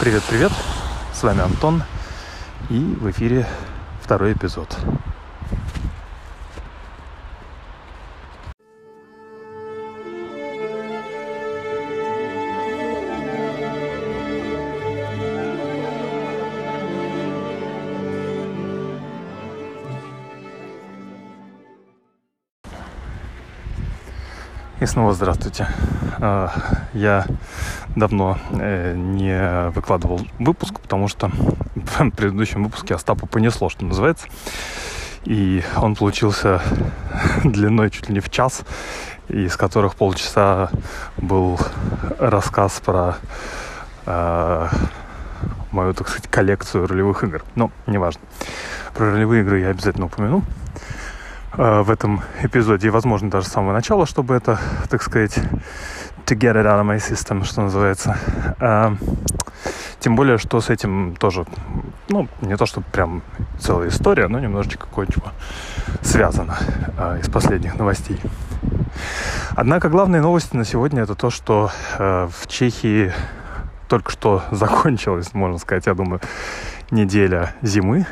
Привет-привет, с вами Антон, и в эфире второй эпизод. И снова здравствуйте. А, я давно э, не выкладывал выпуск, потому что в предыдущем выпуске Остапу понесло, что называется. И он получился длиной чуть ли не в час, из которых полчаса был рассказ про э, мою, так сказать, коллекцию ролевых игр. Но неважно. Про ролевые игры я обязательно упомяну. Э, в этом эпизоде, и, возможно, даже с самого начала, чтобы это, так сказать, to get it out of my system, что называется. А, тем более, что с этим тоже, ну, не то, что прям целая история, но немножечко кое-чего связано а, из последних новостей. Однако главные новости на сегодня это то, что а, в Чехии только что закончилась, можно сказать, я думаю, неделя зимы.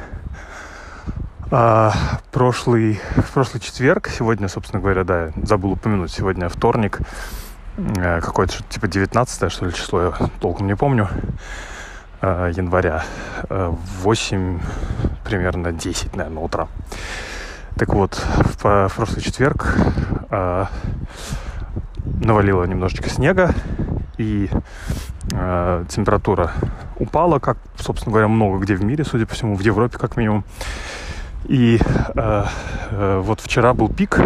А, прошлый, прошлый четверг, сегодня, собственно говоря, да, забыл упомянуть, сегодня вторник, э, какое-то типа 19 что ли число, я толком не помню, э, января, 8, э, примерно 10, наверное, утра. Так вот, в, в прошлый четверг навалило немножечко снега, и э, температура упала, как, собственно говоря, много где в мире, судя по всему, в Европе как минимум. И э, э, вот вчера был пик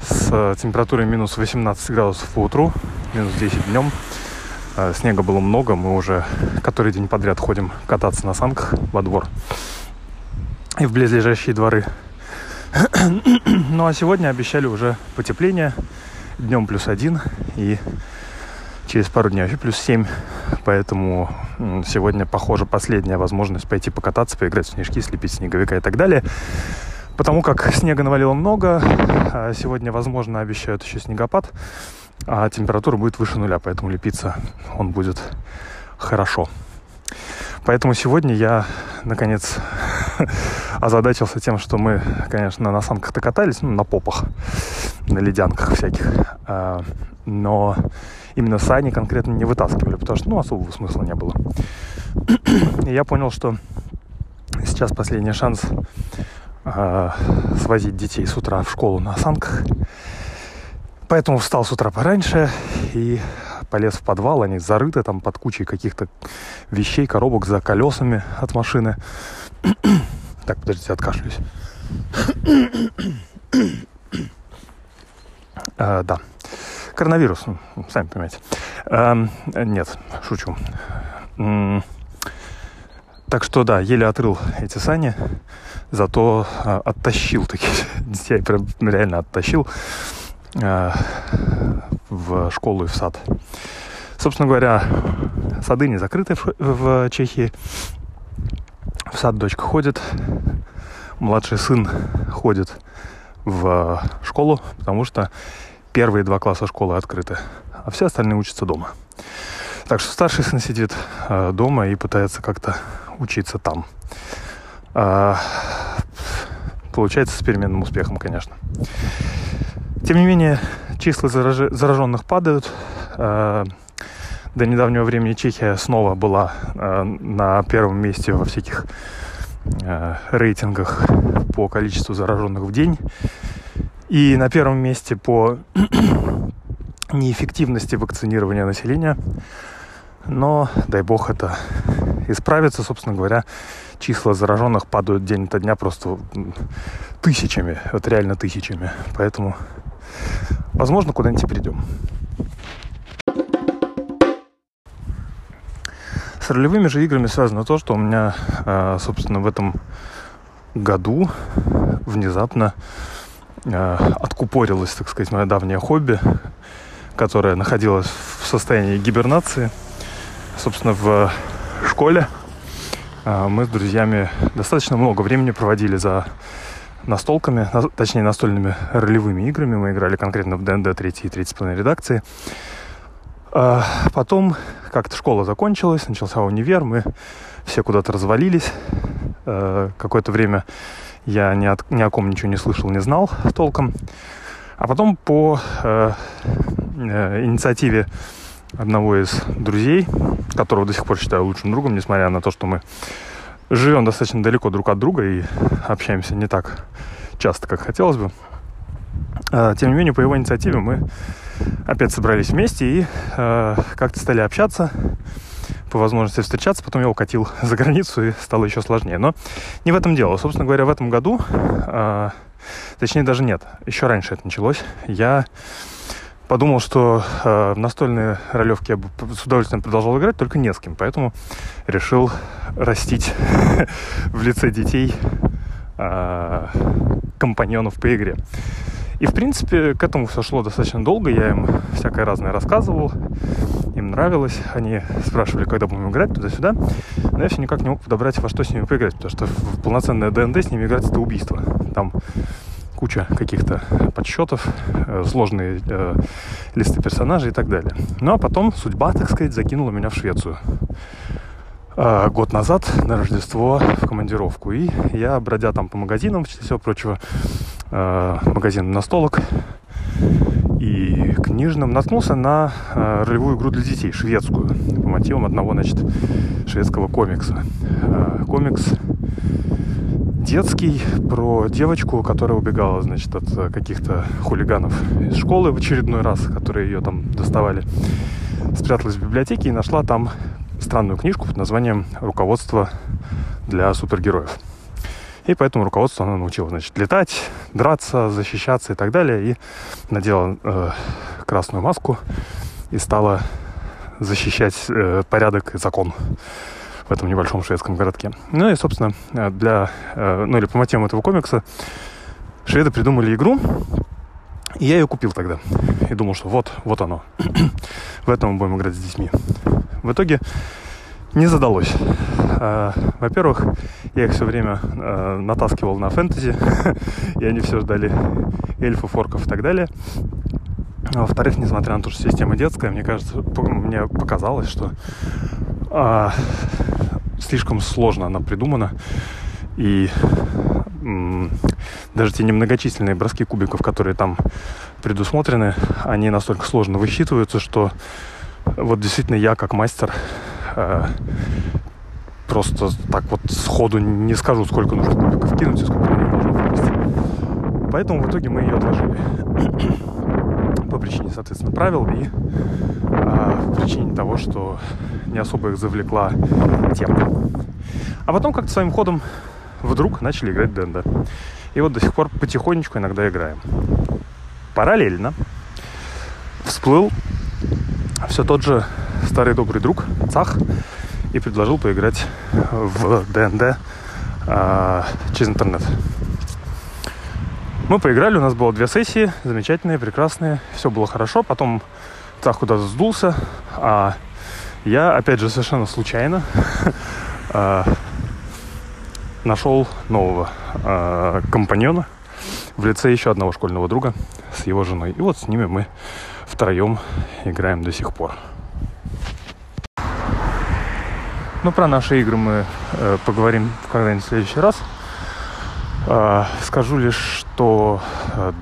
с э, температурой минус 18 градусов по утру, минус 10 днем. Э, снега было много, мы уже который день подряд ходим кататься на санках во двор и в близлежащие дворы. ну а сегодня обещали уже потепление, днем плюс один и через пару дней вообще плюс 7. Поэтому сегодня, похоже, последняя возможность пойти покататься, поиграть в снежки, слепить снеговика и так далее. Потому как снега навалило много, а сегодня, возможно, обещают еще снегопад, а температура будет выше нуля, поэтому лепиться он будет хорошо. Поэтому сегодня я, наконец, озадачился тем, что мы, конечно, на санках-то катались, ну, на попах, на ледянках всяких. А, но именно сани конкретно не вытаскивали, потому что, ну, особого смысла не было. И я понял, что сейчас последний шанс э, свозить детей с утра в школу на санках. Поэтому встал с утра пораньше и полез в подвал. Они зарыты там под кучей каких-то вещей, коробок за колесами от машины. так, подождите, откашлюсь. а, да. Коронавирус, сами понимаете. Эм, нет, шучу. Так что да, еле отрыл эти сани, зато э, оттащил такие детей, прям реально оттащил э, в школу и в сад. Собственно говоря, сады не закрыты в, в Чехии. В сад дочка ходит, младший сын ходит в школу, потому что первые два класса школы открыты, а все остальные учатся дома. Так что старший сын сидит э, дома и пытается как-то учиться там. Э, получается с переменным успехом, конечно. Тем не менее, числа зараж... зараженных падают. Э, до недавнего времени Чехия снова была э, на первом месте во всяких э, рейтингах по количеству зараженных в день. И на первом месте по неэффективности вакцинирования населения. Но, дай бог, это исправится. Собственно говоря, числа зараженных падают день ото дня просто тысячами. Вот реально тысячами. Поэтому, возможно, куда-нибудь и придем. С ролевыми же играми связано то, что у меня, а, собственно, в этом году внезапно Э, откупорилось, так сказать, мое давнее хобби, которое находилось в состоянии гибернации. Собственно, в школе э, мы с друзьями достаточно много времени проводили за настолками, точнее настольными ролевыми играми. Мы играли конкретно в ДНД 3 и 3,5 редакции. А потом как-то школа закончилась, начался универ, мы все куда-то развалились. А, какое-то время я ни, от, ни о ком ничего не слышал, не знал толком. А потом по э, э, инициативе одного из друзей, которого до сих пор считаю лучшим другом, несмотря на то, что мы живем достаточно далеко друг от друга и общаемся не так часто, как хотелось бы. А, тем не менее, по его инициативе мы опять собрались вместе и э, как-то стали общаться, по возможности встречаться. Потом я укатил за границу и стало еще сложнее. Но не в этом дело. Собственно говоря, в этом году, э, точнее даже нет, еще раньше это началось, я подумал, что э, настольные ролевки я бы с удовольствием продолжал играть, только не с кем. Поэтому решил растить в лице детей э, компаньонов по игре. И, в принципе, к этому все шло достаточно долго. Я им всякое разное рассказывал. Им нравилось. Они спрашивали, когда будем играть, туда-сюда. Но я все никак не мог подобрать, во что с ними поиграть. Потому что в полноценное ДНД с ними играть — это убийство. Там куча каких-то подсчетов, э, сложные э, листы персонажей и так далее. Ну а потом судьба, так сказать, закинула меня в Швецию э, год назад на Рождество в командировку. И я, бродя там по магазинам, в числе всего прочего, магазин настолок и книжным, наткнулся на ролевую игру для детей, шведскую, по мотивам одного, значит, шведского комикса. Комикс детский про девочку, которая убегала, значит, от э, каких-то хулиганов из школы в очередной раз, которые ее там доставали. Спряталась в библиотеке и нашла там странную книжку под названием «Руководство для супергероев». И по этому руководству она научила, значит, летать, драться, защищаться и так далее. И надела э, красную маску и стала защищать э, порядок и закон в этом небольшом шведском городке. Ну и, собственно, для, э, ну или по мотивам этого комикса шведы придумали игру, и я ее купил тогда. И думал, что вот, вот оно. в этом мы будем играть с детьми. В итоге не задалось. А, во-первых, я их все время натаскивал на фэнтези, и они все ждали эльфов, орков и так далее. А во-вторых, несмотря на то, что система детская, мне кажется, мне показалось, что а, слишком сложно она придумана. И м- даже те немногочисленные броски кубиков, которые там предусмотрены, они настолько сложно высчитываются, что вот действительно я как мастер э, просто так вот сходу не скажу, сколько нужно кубиков кинуть и сколько них должно выпасть. Поэтому в итоге мы ее отложили. Причине, соответственно, правил и а, по причине того, что не особо их завлекла тема. А потом как-то своим ходом вдруг начали играть Денда. И вот до сих пор потихонечку иногда играем. Параллельно всплыл все тот же старый добрый друг Цах и предложил поиграть в ДНД э, через интернет. Мы поиграли, у нас было две сессии, замечательные, прекрасные, все было хорошо. Потом Цах куда-то сдулся, а я, опять же, совершенно случайно э, нашел нового э, компаньона в лице еще одного школьного друга с его женой. И вот с ними мы втроем играем до сих пор. Ну, про наши игры мы э, поговорим когда-нибудь в следующий раз. Э, скажу лишь, что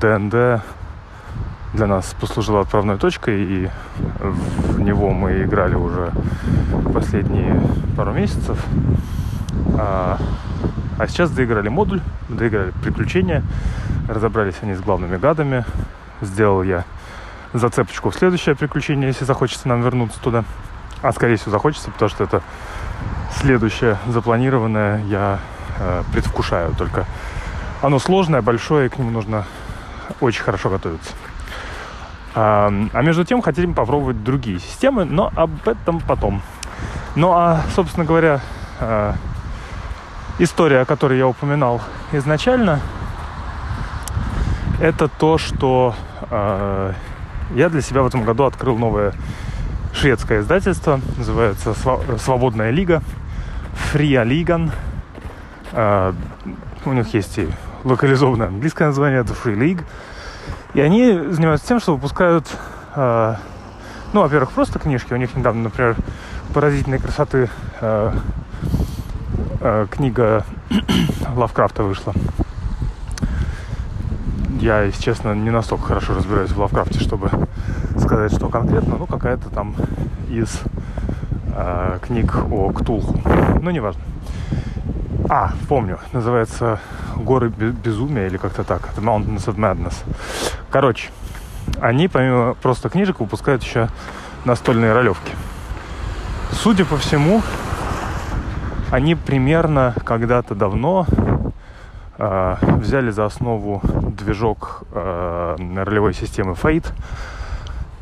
ДНД э, для нас послужила отправной точкой, и в него мы играли уже последние пару месяцев. А, а сейчас доиграли модуль, доиграли приключения, разобрались они с главными гадами. Сделал я зацепочку в следующее приключение, если захочется нам вернуться туда. А скорее всего захочется, потому что это следующее запланированное я э, предвкушаю. Только оно сложное, большое, и к нему нужно очень хорошо готовиться. А, а между тем хотим попробовать другие системы, но об этом потом. Ну а, собственно говоря, э, история, о которой я упоминал изначально, это то, что э, я для себя в этом году открыл новое шведское издательство, называется «Свободная лига», «Фрия Лиган». Э, у них есть и локализованное английское название, это «Free League». И они занимаются тем, что выпускают э, Ну, во-первых, просто книжки. У них недавно, например, поразительной красоты э, э, книга Лавкрафта вышла. Я, если честно, не настолько хорошо разбираюсь в Лавкрафте, чтобы сказать, что конкретно. Ну, какая-то там из э, книг о Ктулху. Ну, неважно. А, помню, называется «Горы безумия» или как-то так. The Mountains of Madness. Короче, они помимо просто книжек выпускают еще настольные ролевки. Судя по всему, они примерно когда-то давно э, взяли за основу движок э, ролевой системы Fate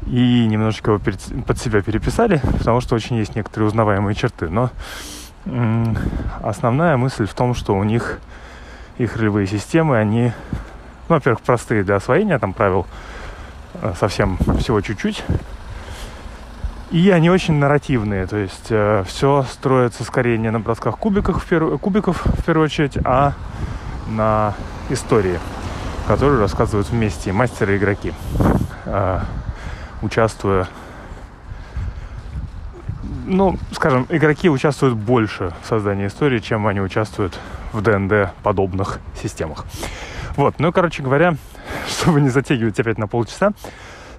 и немножечко его перед, под себя переписали, потому что очень есть некоторые узнаваемые черты. Но основная мысль в том, что у них их ролевые системы, они, ну, во-первых, простые для освоения, там правил э, совсем всего чуть-чуть. И они очень нарративные, то есть э, все строится скорее не на бросках кубиков в, перв... кубиков в первую очередь, а на истории, которую рассказывают вместе мастеры и игроки, э, участвуя ну, скажем, игроки участвуют больше в создании истории, чем они участвуют в ДНД подобных системах. Вот, ну, короче говоря, чтобы не затягивать опять на полчаса,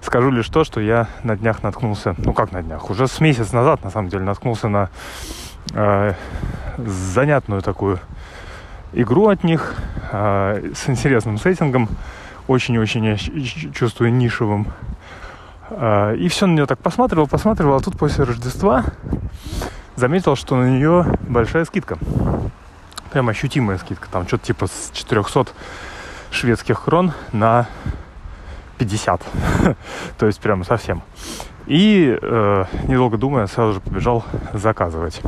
скажу лишь то, что я на днях наткнулся, ну как на днях, уже с месяц назад, на самом деле, наткнулся на э, занятную такую игру от них э, с интересным сеттингом, очень-очень, я чувствую, нишевым и все на нее так посматривал, посматривал, а тут после Рождества заметил, что на нее большая скидка. Прям ощутимая скидка. Там что-то типа с 400 шведских крон на 50. То есть прям совсем. И, э, недолго думая, сразу же побежал заказывать.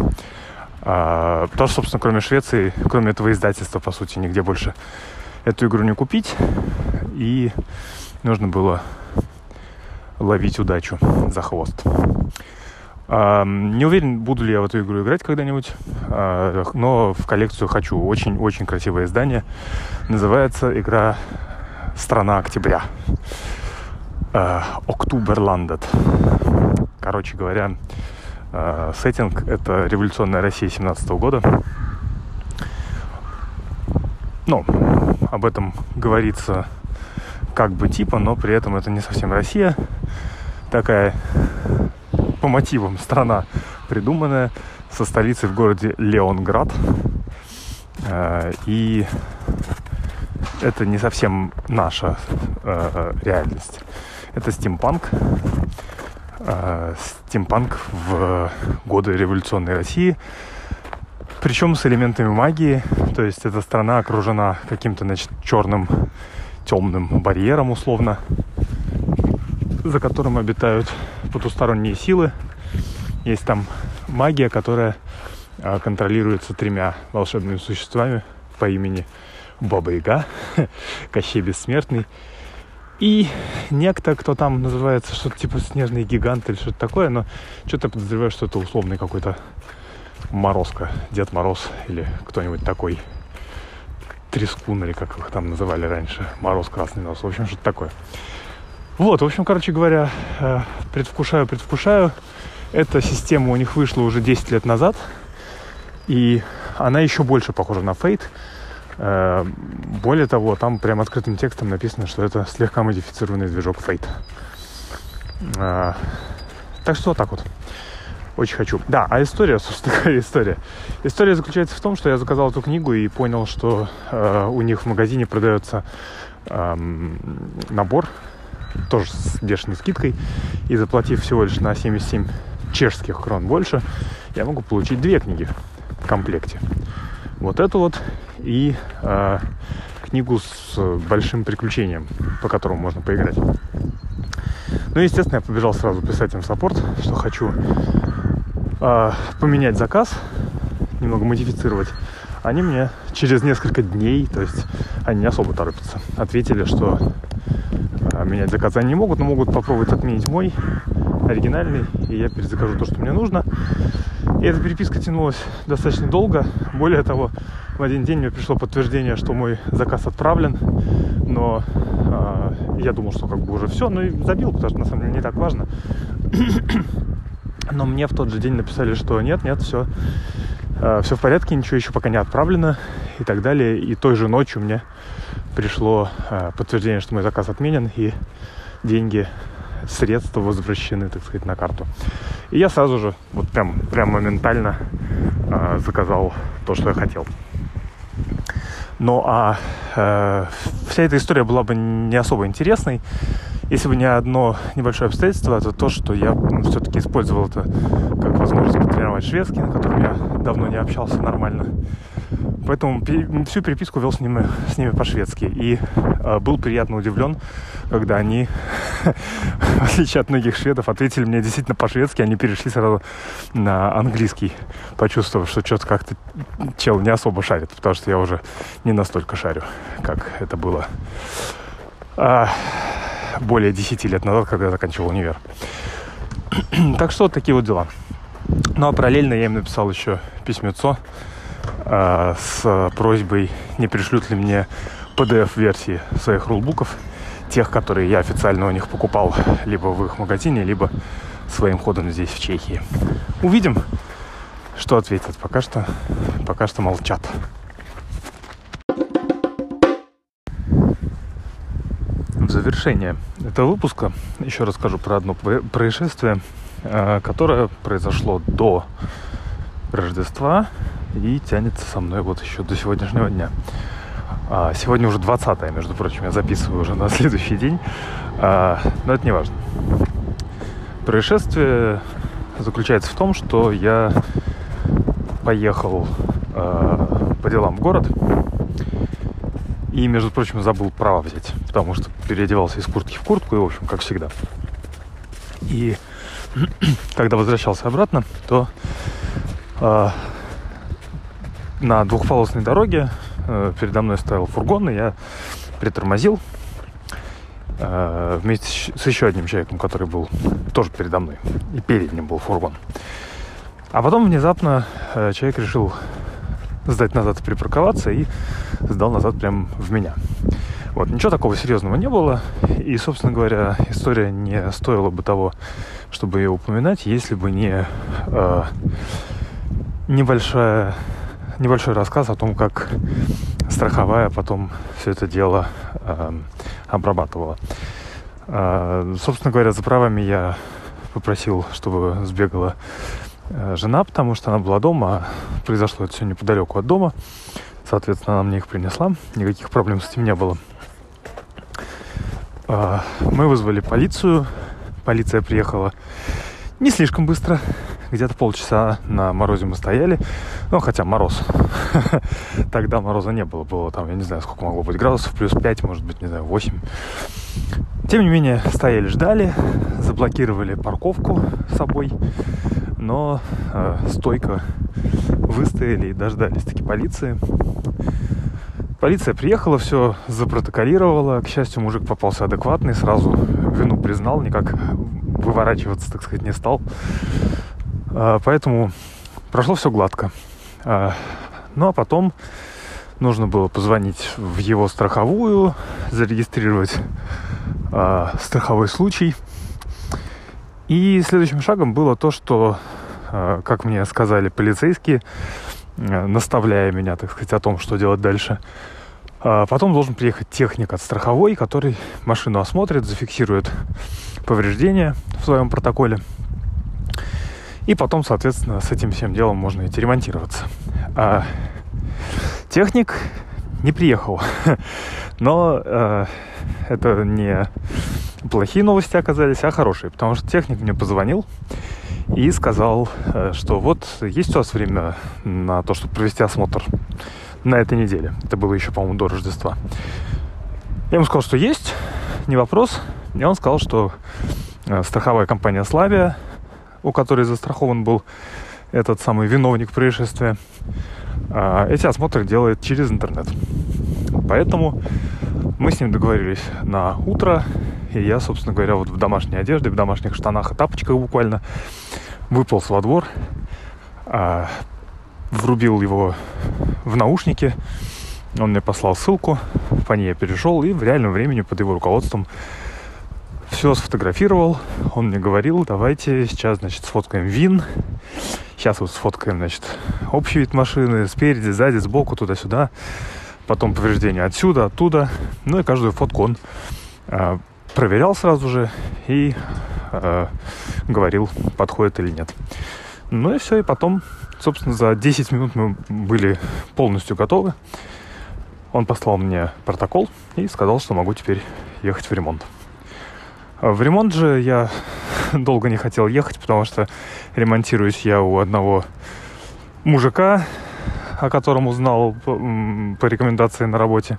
А, потому что, собственно, кроме Швеции, кроме этого издательства, по сути, нигде больше эту игру не купить. И нужно было ловить удачу за хвост. Не уверен, буду ли я в эту игру играть когда-нибудь, а, но в коллекцию хочу. Очень-очень красивое издание. Называется игра «Страна октября». Октоберландет. Короче говоря, а, сеттинг — это революционная Россия 17 года. Ну, об этом говорится как бы типа, но при этом это не совсем Россия. Такая по мотивам страна придуманная со столицей в городе Леонград. Э, и это не совсем наша э, реальность. Это стимпанк. Э, стимпанк в годы революционной России. Причем с элементами магии. То есть эта страна окружена каким-то, значит, черным темным барьером условно, за которым обитают потусторонние силы. Есть там магия, которая а, контролируется тремя волшебными существами по имени Баба Яга, Кощей Бессмертный и некто, кто там называется что-то типа снежный гигант или что-то такое, но что-то подозреваю, что это условный какой-то Морозко, Дед Мороз или кто-нибудь такой трескун, или как их там называли раньше, мороз, красный нос, в общем, что-то такое. Вот, в общем, короче говоря, э, предвкушаю, предвкушаю. Эта система у них вышла уже 10 лет назад, и она еще больше похожа на Fate. Э, более того, там прям открытым текстом написано, что это слегка модифицированный движок Fate. Э, так что вот так вот. Очень хочу. Да, а история, собственно, какая история? История заключается в том, что я заказал эту книгу и понял, что э, у них в магазине продается э, набор, тоже с бешеной скидкой, и заплатив всего лишь на 77 чешских крон больше, я могу получить две книги в комплекте. Вот эту вот и э, книгу с большим приключением, по которому можно поиграть. Ну, естественно, я побежал сразу писать им саппорт, что хочу э, поменять заказ, немного модифицировать, они мне через несколько дней, то есть они не особо торопятся, ответили, что э, менять заказ они не могут, но могут попробовать отменить мой оригинальный, и я перезакажу то, что мне нужно. И эта переписка тянулась достаточно долго. Более того, в один день мне пришло подтверждение, что мой заказ отправлен, но э, я думал, что как бы уже все, но и забил, потому что на самом деле не так важно. Но мне в тот же день написали, что нет, нет, все, э, все в порядке, ничего еще пока не отправлено и так далее. И той же ночью мне пришло э, подтверждение, что мой заказ отменен и деньги, средства возвращены, так сказать, на карту. И я сразу же, вот прям, прям моментально э, заказал то, что я хотел. Ну а э, вся эта история была бы не особо интересной, если бы не одно небольшое обстоятельство, это то, что я ну, все-таки использовал это как возможность потренировать шведский, на котором я давно не общался нормально. Поэтому всю переписку вел с ними, с ними по-шведски. И э, был приятно удивлен, когда они, в отличие от многих шведов, ответили мне действительно по-шведски, они перешли сразу на английский, почувствовав, что что-то как-то чел не особо шарит, потому что я уже не настолько шарю, как это было а, более 10 лет назад, когда я заканчивал универ. так что вот такие вот дела. Ну а параллельно я им написал еще письмецо э, с просьбой, не пришлют ли мне PDF-версии своих рулбуков, тех, которые я официально у них покупал либо в их магазине, либо своим ходом здесь, в Чехии. Увидим, что ответят. Пока что, пока что молчат. Завершение этого выпуска еще расскажу про одно происшествие, э, которое произошло до Рождества и тянется со мной вот еще до сегодняшнего дня. А, сегодня уже 20 между прочим, я записываю уже на следующий день, а, но это не важно. Происшествие заключается в том, что я поехал а, по делам в город и, между прочим, забыл право взять, потому что переодевался из куртки в куртку, и, в общем, как всегда. И когда возвращался обратно, то на двухполосной дороге э, передо мной стоял фургон, и я притормозил э, вместе с еще одним человеком, который был тоже передо мной. И перед ним был фургон. А потом внезапно э, человек решил сдать назад припарковаться и сдал назад прямо в меня. Вот, ничего такого серьезного не было. И, собственно говоря, история не стоила бы того, чтобы ее упоминать, если бы не э, небольшая небольшой рассказ о том, как страховая потом все это дело э, обрабатывала. Э, собственно говоря, за правами я попросил, чтобы сбегала жена, потому что она была дома, а произошло это все неподалеку от дома. Соответственно, она мне их принесла. Никаких проблем с этим не было. Э, мы вызвали полицию. Полиция приехала не слишком быстро. Где-то полчаса на морозе мы стояли. Ну, хотя мороз. Тогда мороза не было. Было там, я не знаю, сколько могло быть градусов. Плюс 5, может быть, не знаю, 8. Тем не менее, стояли, ждали. Заблокировали парковку с собой. Но э, стойко выстояли и дождались таки полиции. Полиция приехала, все запротоколировала. К счастью, мужик попался адекватный, сразу вину признал, никак выворачиваться, так сказать, не стал. А, поэтому прошло все гладко. А, ну а потом нужно было позвонить в его страховую, зарегистрировать а, страховой случай. И следующим шагом было то, что, как мне сказали полицейские, наставляя меня, так сказать, о том, что делать дальше, потом должен приехать техник от страховой, который машину осмотрит, зафиксирует повреждения в своем протоколе – и потом, соответственно, с этим всем делом можно идти ремонтироваться. А техник не приехал. Но э, это не плохие новости оказались, а хорошие. Потому что техник мне позвонил и сказал, э, что вот есть у вас время на то, чтобы провести осмотр на этой неделе. Это было еще, по-моему, до Рождества. Я ему сказал, что есть, не вопрос. И он сказал, что э, страховая компания «Славия» у которой застрахован был этот самый виновник происшествия, а, эти осмотры делает через интернет. Поэтому мы с ним договорились на утро, и я, собственно говоря, вот в домашней одежде, в домашних штанах и тапочках буквально выполз во двор, а, врубил его в наушники, он мне послал ссылку, по ней я перешел, и в реальном времени под его руководством все сфотографировал. Он мне говорил, давайте сейчас, значит, сфоткаем вин. Сейчас вот сфоткаем, значит, общий вид машины, спереди, сзади, сбоку, туда-сюда. Потом повреждения отсюда, оттуда. Ну и каждую фотку он э, проверял сразу же и э, говорил, подходит или нет. Ну и все, и потом, собственно, за 10 минут мы были полностью готовы. Он послал мне протокол и сказал, что могу теперь ехать в ремонт. В ремонт же я долго не хотел ехать, потому что ремонтируюсь я у одного мужика, о котором узнал по, рекомендации на работе.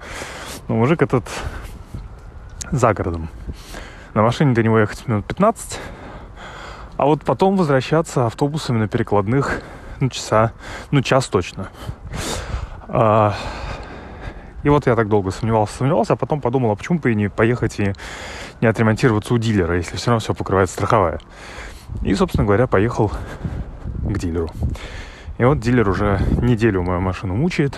Но мужик этот за городом. На машине до него ехать минут 15. А вот потом возвращаться автобусами на перекладных ну, часа, ну, час точно. А, и вот я так долго сомневался, сомневался, а потом подумал, а почему бы и не поехать и не отремонтироваться у дилера, если все равно все покрывает страховая. И, собственно говоря, поехал к дилеру. И вот дилер уже неделю мою машину мучает,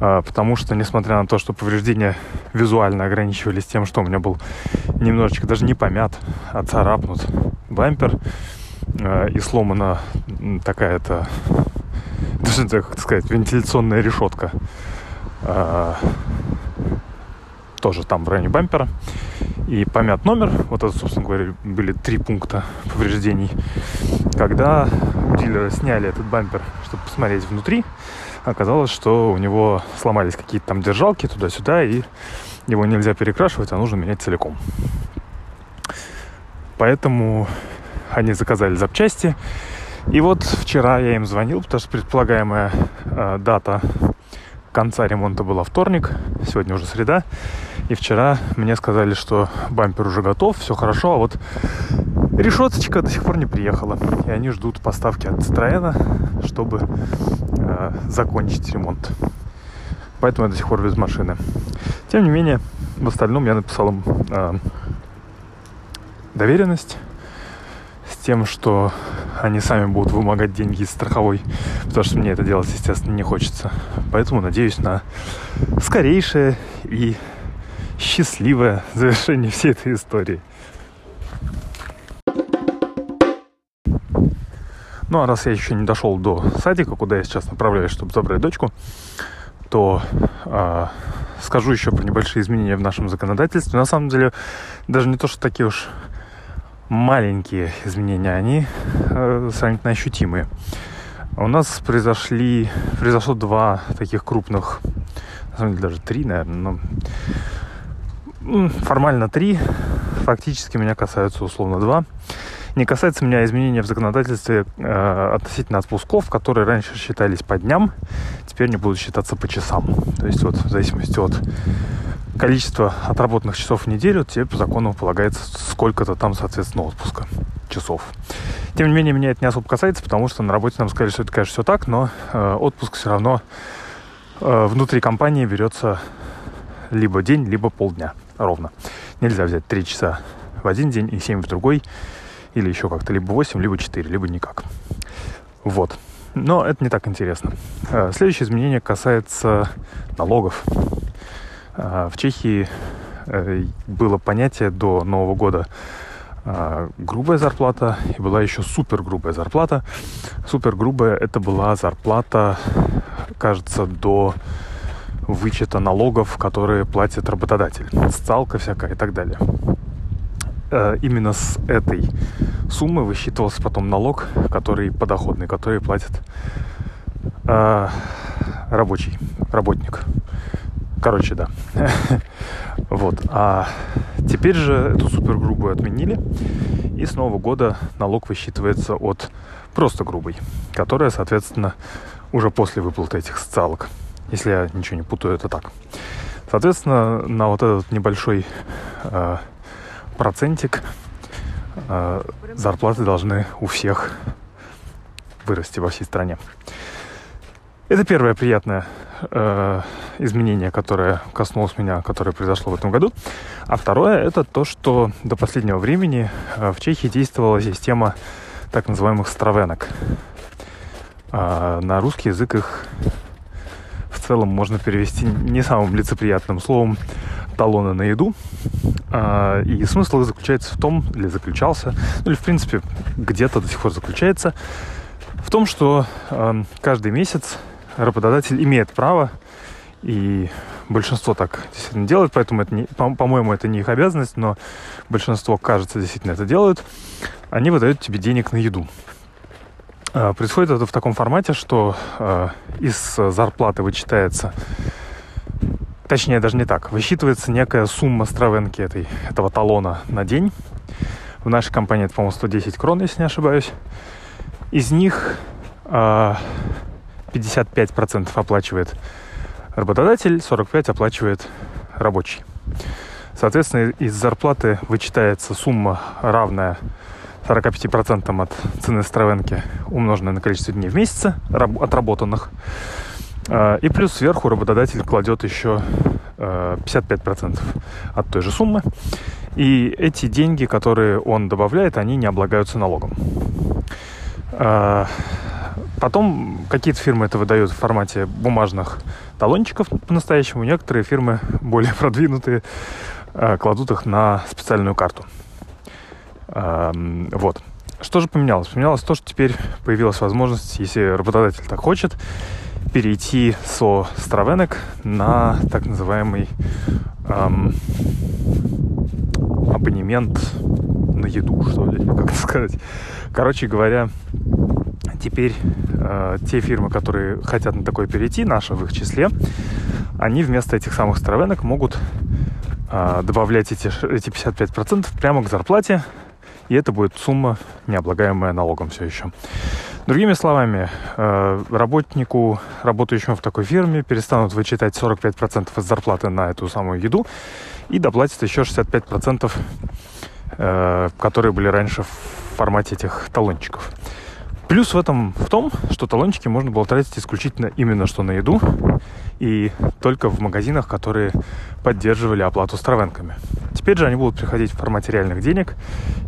а, потому что, несмотря на то, что повреждения визуально ограничивались тем, что у меня был немножечко даже не помят, а царапнут бампер, а, и сломана такая-то, даже, как сказать, вентиляционная решетка тоже там в районе бампера. И помят номер. Вот это, собственно говоря, были три пункта повреждений. Когда у дилера сняли этот бампер, чтобы посмотреть внутри, оказалось, что у него сломались какие-то там держалки туда-сюда, и его нельзя перекрашивать, а нужно менять целиком. Поэтому они заказали запчасти. И вот вчера я им звонил, потому что предполагаемая э, дата конца ремонта была вторник, сегодня уже среда. И вчера мне сказали, что бампер уже готов, все хорошо, а вот решеточка до сих пор не приехала. И они ждут поставки от Citroёn, чтобы э, закончить ремонт. Поэтому я до сих пор без машины. Тем не менее, в остальном я написал им э, доверенность тем, что они сами будут вымогать деньги из страховой, потому что мне это делать, естественно, не хочется. Поэтому надеюсь на скорейшее и счастливое завершение всей этой истории. Ну а раз я еще не дошел до садика, куда я сейчас направляюсь, чтобы забрать дочку, то э, скажу еще про небольшие изменения в нашем законодательстве. На самом деле, даже не то, что такие уж маленькие изменения, они э, сравнительно ощутимые. У нас произошли, произошло два таких крупных, на самом деле даже три, наверное, но формально три, фактически меня касаются условно два. Не касается меня изменения в законодательстве э, относительно отпусков, которые раньше считались по дням, теперь не будут считаться по часам. То есть вот в зависимости от количество отработанных часов в неделю, тебе по закону полагается сколько-то там, соответственно, отпуска часов. Тем не менее, меня это не особо касается, потому что на работе нам сказали, что это, конечно, все так, но э, отпуск все равно э, внутри компании берется либо день, либо полдня ровно. Нельзя взять 3 часа в один день и 7 в другой, или еще как-то, либо 8, либо 4, либо никак. Вот. Но это не так интересно. Э, следующее изменение касается налогов. А, в Чехии э, было понятие до Нового года а, грубая зарплата и была еще супер грубая зарплата. Супер грубая это была зарплата, кажется, до вычета налогов, которые платит работодатель, социалка всякая и так далее. Э, именно с этой суммы высчитывался потом налог, который подоходный, который платит э, рабочий, работник. Короче, да. вот. А теперь же эту супергрубую отменили. И с Нового года налог высчитывается от просто грубой, которая, соответственно, уже после выплаты этих социалок. Если я ничего не путаю, это так. Соответственно, на вот этот небольшой э, процентик э, зарплаты должны у всех вырасти во всей стране. Это первое приятное э, изменение, которое коснулось меня, которое произошло в этом году. А второе это то, что до последнего времени э, в Чехии действовала система так называемых стравенок. Э, на русский язык их в целом можно перевести не самым лицеприятным словом талоны на еду. А, и смысл их заключается в том, или заключался, ну или в принципе где-то до сих пор заключается, в том, что каждый месяц работодатель имеет право, и большинство так действительно делает, поэтому это не, по-моему, это не их обязанность, но большинство, кажется, действительно это делают, они выдают тебе денег на еду. А, происходит это в таком формате, что э, из зарплаты вычитается, точнее даже не так, высчитывается некая сумма стравенки этой, этого талона на день. В нашей компании это, по-моему, 110 крон, если не ошибаюсь. Из них э, 55% оплачивает работодатель, 45% оплачивает рабочий. Соответственно, из зарплаты вычитается сумма равная 45% от цены стравенки, умноженное на количество дней в месяце отработанных. А, и плюс сверху работодатель кладет еще 55% а, от той же суммы. И эти деньги, которые он добавляет, они не облагаются налогом. Потом какие-то фирмы это выдают в формате бумажных талончиков по-настоящему. Некоторые фирмы более продвинутые кладут их на специальную карту. Вот. Что же поменялось? Поменялось то, что теперь появилась возможность, если работодатель так хочет, перейти со стравенок на так называемый эм, абонемент на еду, что ли, как это сказать. Короче говоря, теперь э, те фирмы, которые хотят на такое перейти, наши в их числе, они вместо этих самых стравенок могут э, добавлять эти, эти 55% прямо к зарплате и это будет сумма, не облагаемая налогом все еще. Другими словами, э, работнику, работающему в такой фирме, перестанут вычитать 45% из зарплаты на эту самую еду и доплатят еще 65%, э, которые были раньше в формате этих талончиков. Плюс в этом в том, что талончики можно было тратить исключительно именно что на еду и только в магазинах, которые поддерживали оплату с травенками. Теперь же они будут приходить в формате реальных денег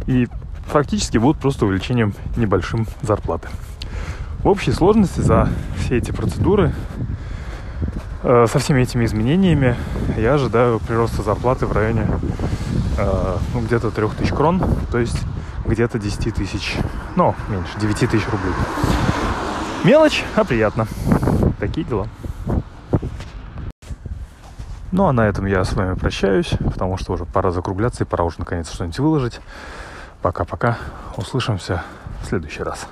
и фактически будут просто увеличением небольшим зарплаты. В общей сложности за все эти процедуры э, со всеми этими изменениями я ожидаю прироста зарплаты в районе э, ну, где-то 3000 крон, то есть где-то 10 тысяч, ну, меньше, 9 тысяч рублей. Мелочь, а приятно. Такие дела. Ну а на этом я с вами прощаюсь, потому что уже пора закругляться и пора уже наконец что-нибудь выложить. Пока-пока. Услышимся в следующий раз.